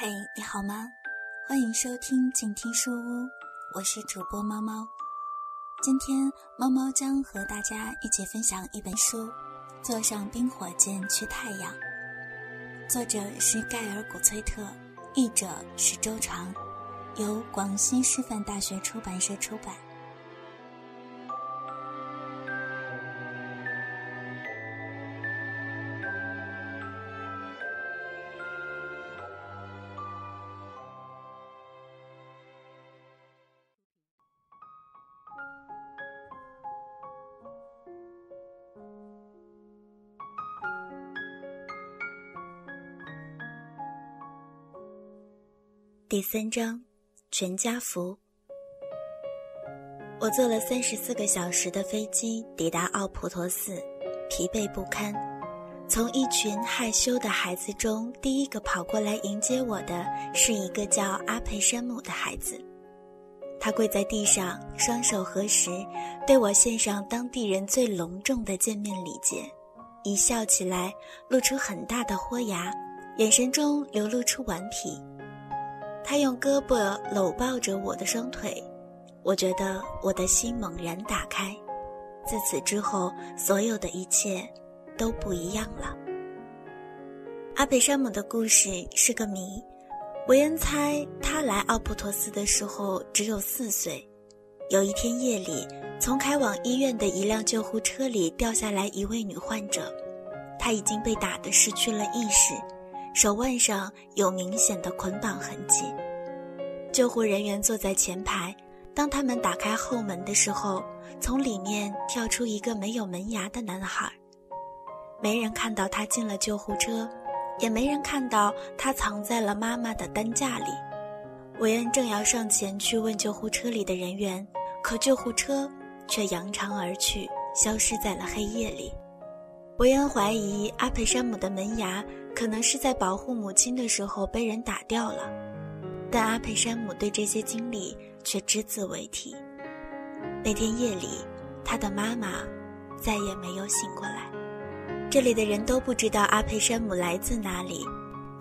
嘿，你好吗？欢迎收听静听书屋，我是主播猫猫。今天猫猫将和大家一起分享一本书，《坐上冰火箭去太阳》，作者是盖尔·古崔特，译者是周长，由广西师范大学出版社出版。第三章，全家福。我坐了三十四个小时的飞机抵达奥普陀寺，疲惫不堪。从一群害羞的孩子中，第一个跑过来迎接我的是一个叫阿佩山姆的孩子。他跪在地上，双手合十，对我献上当地人最隆重的见面礼节，一笑起来露出很大的豁牙，眼神中流露出顽皮。他用胳膊搂抱着我的双腿，我觉得我的心猛然打开。自此之后，所有的一切都不一样了。阿贝山姆的故事是个谜。维恩猜他来奥普托斯的时候只有四岁。有一天夜里，从开往医院的一辆救护车里掉下来一位女患者，她已经被打得失去了意识。手腕上有明显的捆绑痕迹。救护人员坐在前排，当他们打开后门的时候，从里面跳出一个没有门牙的男孩。没人看到他进了救护车，也没人看到他藏在了妈妈的担架里。韦恩正要上前去问救护车里的人员，可救护车却扬长而去，消失在了黑夜里。韦恩怀疑阿佩山姆的门牙。可能是在保护母亲的时候被人打掉了，但阿佩山姆对这些经历却只字未提。那天夜里，他的妈妈再也没有醒过来。这里的人都不知道阿佩山姆来自哪里，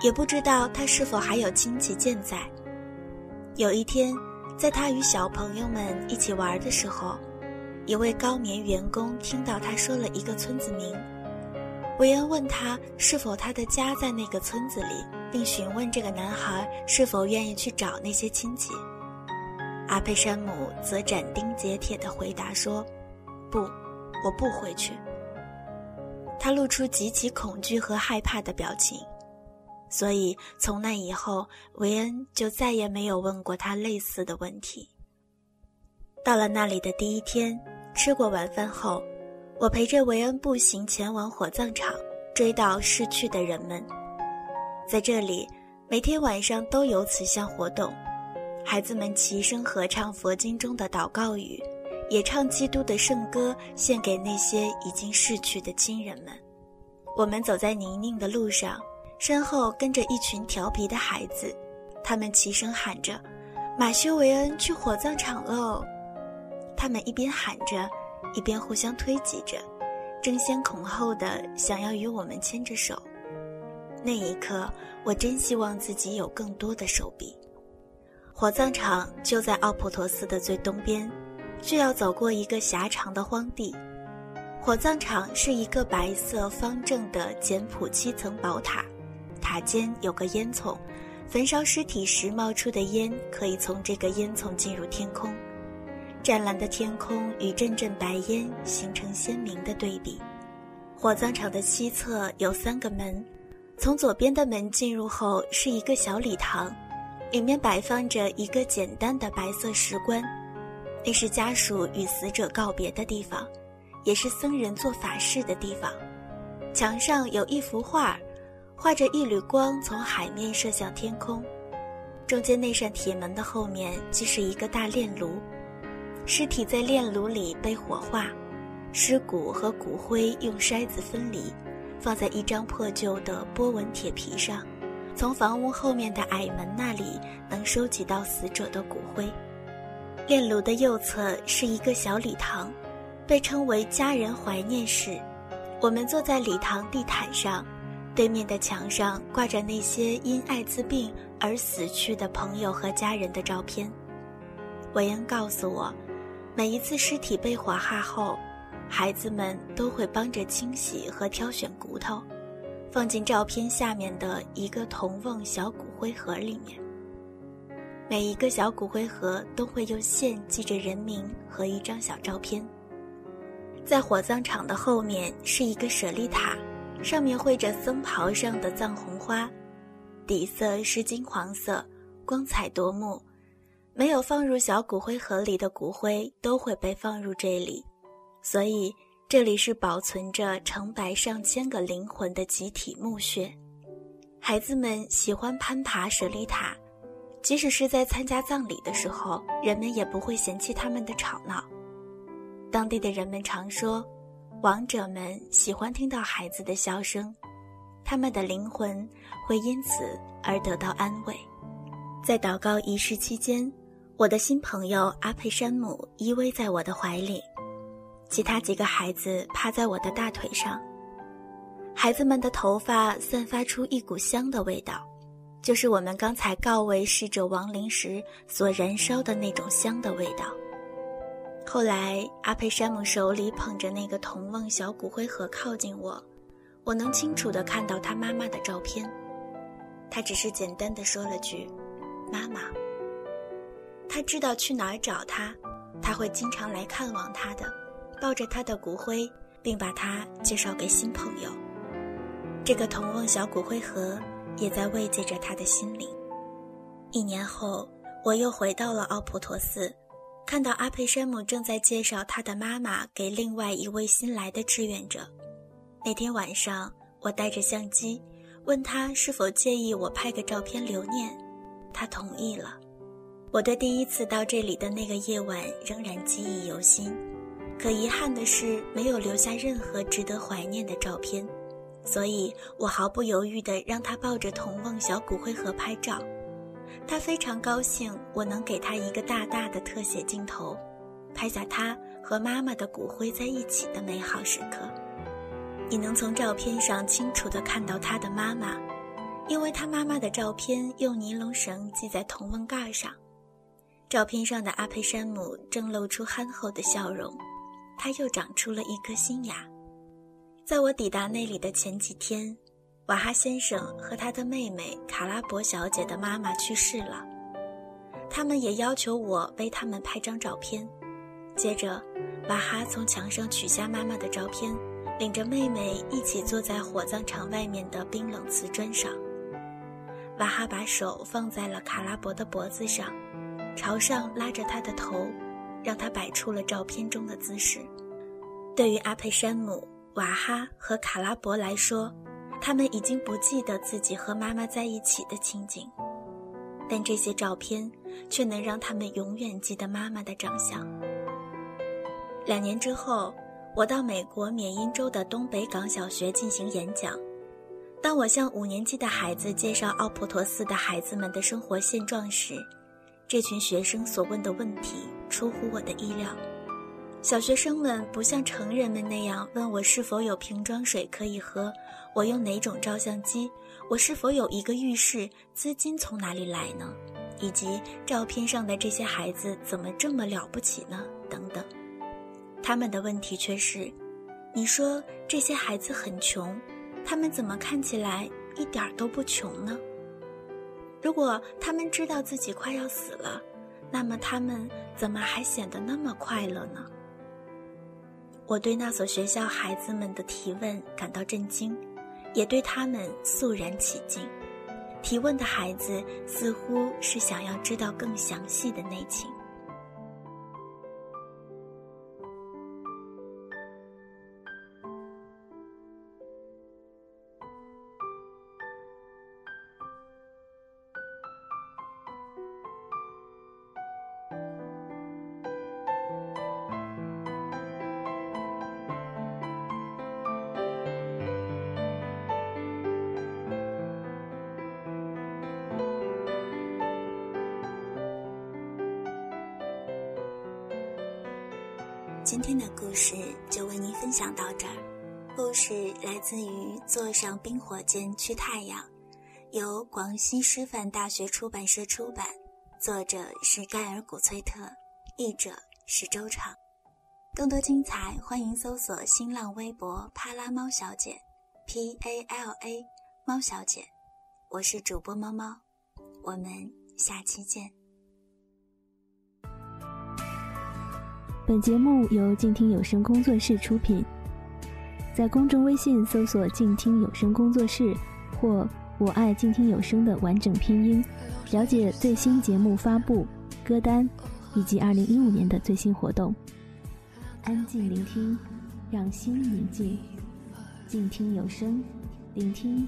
也不知道他是否还有亲戚健在。有一天，在他与小朋友们一起玩的时候，一位高棉员工听到他说了一个村子名。韦恩问他是否他的家在那个村子里，并询问这个男孩是否愿意去找那些亲戚。阿佩山姆则斩钉截铁地回答说：“不，我不回去。”他露出极其恐惧和害怕的表情。所以从那以后，韦恩就再也没有问过他类似的问题。到了那里的第一天，吃过晚饭后。我陪着维恩步行前往火葬场，追悼逝去的人们。在这里，每天晚上都有此项活动，孩子们齐声合唱佛经中的祷告语，也唱基督的圣歌，献给那些已经逝去的亲人们。我们走在泥泞的路上，身后跟着一群调皮的孩子，他们齐声喊着：“马修·维恩去火葬场喽！”他们一边喊着。一边互相推挤着，争先恐后的想要与我们牵着手。那一刻，我真希望自己有更多的手臂。火葬场就在奥普陀斯的最东边，却要走过一个狭长的荒地。火葬场是一个白色方正的简朴七层宝塔，塔尖有个烟囱，焚烧尸体时冒出的烟可以从这个烟囱进入天空。湛蓝的天空与阵阵白烟形成鲜明的对比。火葬场的西侧有三个门，从左边的门进入后是一个小礼堂，里面摆放着一个简单的白色石棺，那是家属与死者告别的地方，也是僧人做法事的地方。墙上有一幅画，画着一缕光从海面射向天空，中间那扇铁门的后面即是一个大炼炉。尸体在炼炉里被火化，尸骨和骨灰用筛子分离，放在一张破旧的波纹铁皮上。从房屋后面的矮门那里能收集到死者的骨灰。炼炉的右侧是一个小礼堂，被称为家人怀念室。我们坐在礼堂地毯上，对面的墙上挂着那些因艾滋病而死去的朋友和家人的照片。韦恩告诉我，每一次尸体被火化后，孩子们都会帮着清洗和挑选骨头，放进照片下面的一个铜瓮小骨灰盒里面。每一个小骨灰盒都会用线系着人名和一张小照片。在火葬场的后面是一个舍利塔，上面绘着僧袍上的藏红花，底色是金黄色，光彩夺目。没有放入小骨灰盒里的骨灰都会被放入这里，所以这里是保存着成百上千个灵魂的集体墓穴。孩子们喜欢攀爬舍利塔。即使是在参加葬礼的时候，人们也不会嫌弃他们的吵闹。当地的人们常说，亡者们喜欢听到孩子的笑声，他们的灵魂会因此而得到安慰。在祷告仪式期间，我的新朋友阿佩山姆依偎在我的怀里，其他几个孩子趴在我的大腿上。孩子们的头发散发出一股香的味道。就是我们刚才告慰逝者亡灵时所燃烧的那种香的味道。后来，阿佩山姆手里捧着那个铜瓮小骨灰盒靠近我，我能清楚地看到他妈妈的照片。他只是简单的说了句：“妈妈。”他知道去哪儿找他，他会经常来看望他的，抱着他的骨灰，并把他介绍给新朋友。这个铜瓮小骨灰盒。也在慰藉着他的心灵。一年后，我又回到了奥普陀寺，看到阿佩山姆正在介绍他的妈妈给另外一位新来的志愿者。那天晚上，我带着相机，问他是否介意我拍个照片留念，他同意了。我对第一次到这里的那个夜晚仍然记忆犹新，可遗憾的是，没有留下任何值得怀念的照片。所以我毫不犹豫地让他抱着童梦小骨灰盒拍照，他非常高兴我能给他一个大大的特写镜头，拍下他和妈妈的骨灰在一起的美好时刻。你能从照片上清楚地看到他的妈妈，因为他妈妈的照片用尼龙绳系在铜瓮盖上。照片上的阿佩山姆正露出憨厚的笑容，他又长出了一颗新牙。在我抵达那里的前几天，瓦哈先生和他的妹妹卡拉博小姐的妈妈去世了，他们也要求我为他们拍张照片。接着，瓦哈从墙上取下妈妈的照片，领着妹妹一起坐在火葬场外面的冰冷瓷砖上。瓦哈把手放在了卡拉博的脖子上，朝上拉着他的头，让他摆出了照片中的姿势。对于阿佩山姆。瓦哈和卡拉博来说，他们已经不记得自己和妈妈在一起的情景，但这些照片却能让他们永远记得妈妈的长相。两年之后，我到美国缅因州的东北港小学进行演讲。当我向五年级的孩子介绍奥普陀斯的孩子们的生活现状时，这群学生所问的问题出乎我的意料。小学生们不像成人们那样问我是否有瓶装水可以喝，我用哪种照相机，我是否有一个浴室，资金从哪里来呢？以及照片上的这些孩子怎么这么了不起呢？等等，他们的问题却是：你说这些孩子很穷，他们怎么看起来一点都不穷呢？如果他们知道自己快要死了，那么他们怎么还显得那么快乐呢？我对那所学校孩子们的提问感到震惊，也对他们肃然起敬。提问的孩子似乎是想要知道更详细的内情。今天的故事就为您分享到这儿，故事来自于《坐上冰火箭去太阳》，由广西师范大学出版社出版，作者是盖尔·古崔特，译者是周畅。更多精彩，欢迎搜索新浪微博“帕拉猫小姐 ”，P A L A 猫小姐。我是主播猫猫，我们下期见。本节目由静听有声工作室出品。在公众微信搜索“静听有声工作室”或“我爱静听有声”的完整拼音，了解最新节目发布、歌单以及二零一五年的最新活动。安静聆听，让心宁静，静听有声，聆听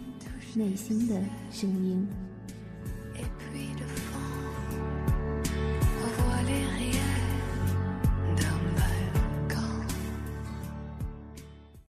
内心的声音。